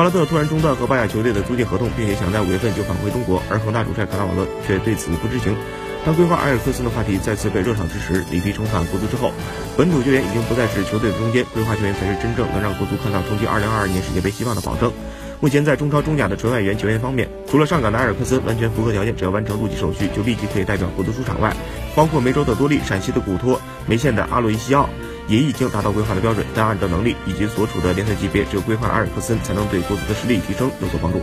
巴勒特突然中断和巴亚球队的租借合同，并且想在五月份就返回中国，而恒大主帅卡纳瓦罗却对此不知情。当规划埃尔克森的话题再次被热场之时，里皮重返国足之后，本土球员已经不再是球队的中坚，规划球员才是真正能让国足看到冲击2022年世界杯希望的保证。目前在中超、中甲的纯外援球员方面，除了上港的埃尔克森完全符合条件，只要完成入籍手续就立即可以代表国足出场外，包括梅州的多利、陕西的古托、梅县的阿洛伊西奥也已经达到规划的标准，但按照能力以及所处的联赛级别，只有规划的埃尔克森才能对国足的实力提升有所帮助。